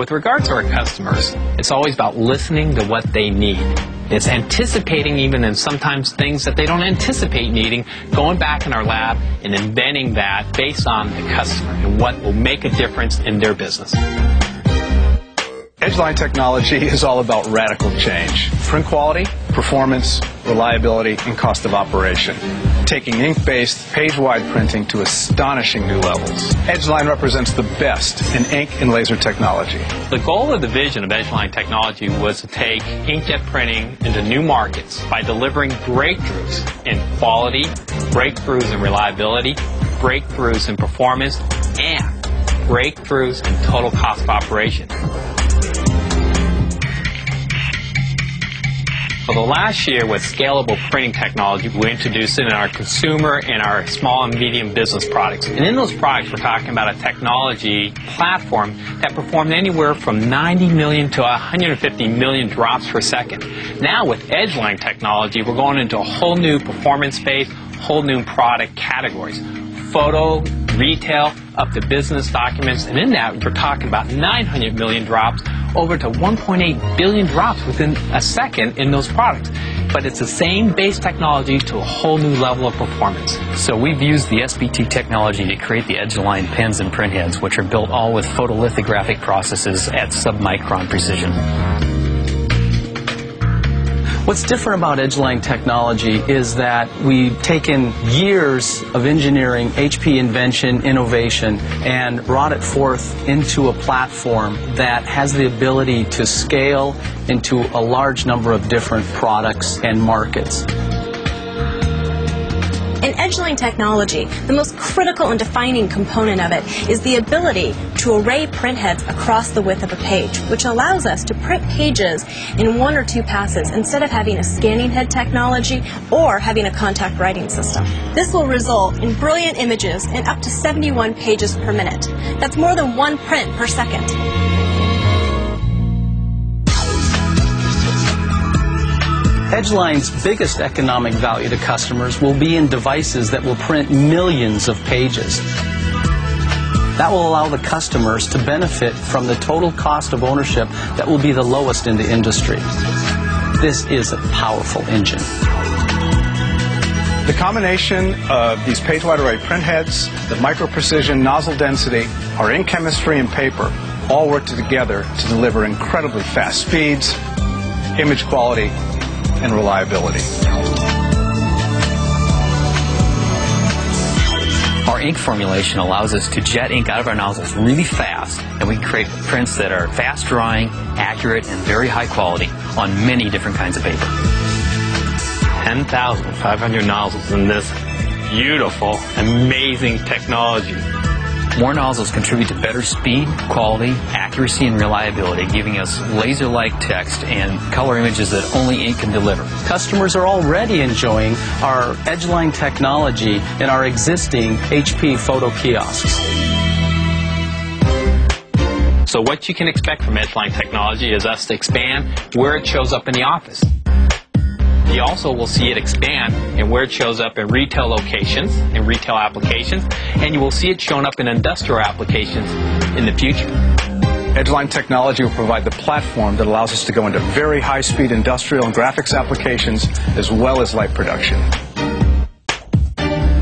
With regard to our customers, it's always about listening to what they need. It's anticipating even and sometimes things that they don't anticipate needing, going back in our lab and inventing that based on the customer and what will make a difference in their business. Edgeline technology is all about radical change. Print quality, performance, reliability, and cost of operation. Taking ink-based, page-wide printing to astonishing new levels. Edgeline represents the best in ink and laser technology. The goal of the vision of Edgeline technology was to take inkjet printing into new markets by delivering breakthroughs in quality, breakthroughs in reliability, breakthroughs in performance, and breakthroughs in total cost of operation. The last year with scalable printing technology, we introduced it in our consumer and our small and medium business products. And in those products, we're talking about a technology platform that performed anywhere from 90 million to 150 million drops per second. Now with Edgeline technology, we're going into a whole new performance space, whole new product categories. Photo, retail, up to business documents, and in that, we're talking about 900 million drops over to 1.8 billion drops within a second in those products. But it's the same base technology to a whole new level of performance. So we've used the SPT technology to create the Edgeline pens and printheads, which are built all with photolithographic processes at submicron precision. What's different about Edgeline technology is that we've taken years of engineering, HP invention, innovation, and brought it forth into a platform that has the ability to scale into a large number of different products and markets. In Edgeline technology, the most critical and defining component of it is the ability to array printheads across the width of a page, which allows us to print pages in one or two passes instead of having a scanning head technology or having a contact writing system. This will result in brilliant images in up to 71 pages per minute. That's more than one print per second. Edgeline's biggest economic value to customers will be in devices that will print millions of pages. That will allow the customers to benefit from the total cost of ownership that will be the lowest in the industry. This is a powerful engine. The combination of these page-wide array printheads, the micro-precision nozzle density, our ink chemistry and paper all work together to deliver incredibly fast speeds, image quality, and reliability. Our ink formulation allows us to jet ink out of our nozzles really fast, and we can create prints that are fast drying, accurate, and very high quality on many different kinds of paper. 10,500 nozzles in this beautiful, amazing technology. More nozzles contribute to better speed, quality, accuracy, and reliability, giving us laser-like text and color images that only ink can deliver. Customers are already enjoying our Edgeline technology in our existing HP photo kiosks. So what you can expect from Edgeline technology is us to expand where it shows up in the office. You also will see it expand and where it shows up in retail locations, in retail applications, and you will see it shown up in industrial applications in the future. Edgeline technology will provide the platform that allows us to go into very high-speed industrial and graphics applications as well as light production.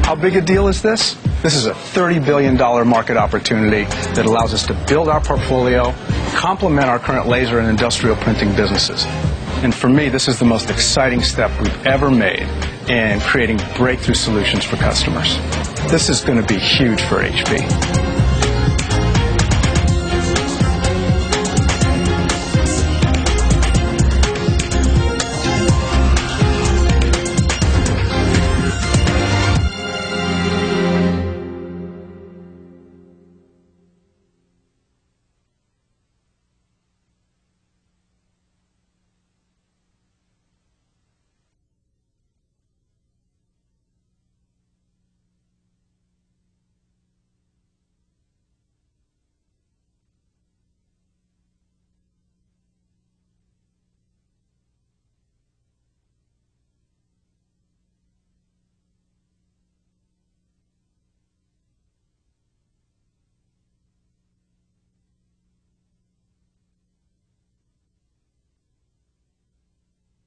How big a deal is this? This is a $30 billion market opportunity that allows us to build our portfolio, complement our current laser and industrial printing businesses. And for me, this is the most exciting step we've ever made in creating breakthrough solutions for customers. This is going to be huge for HP.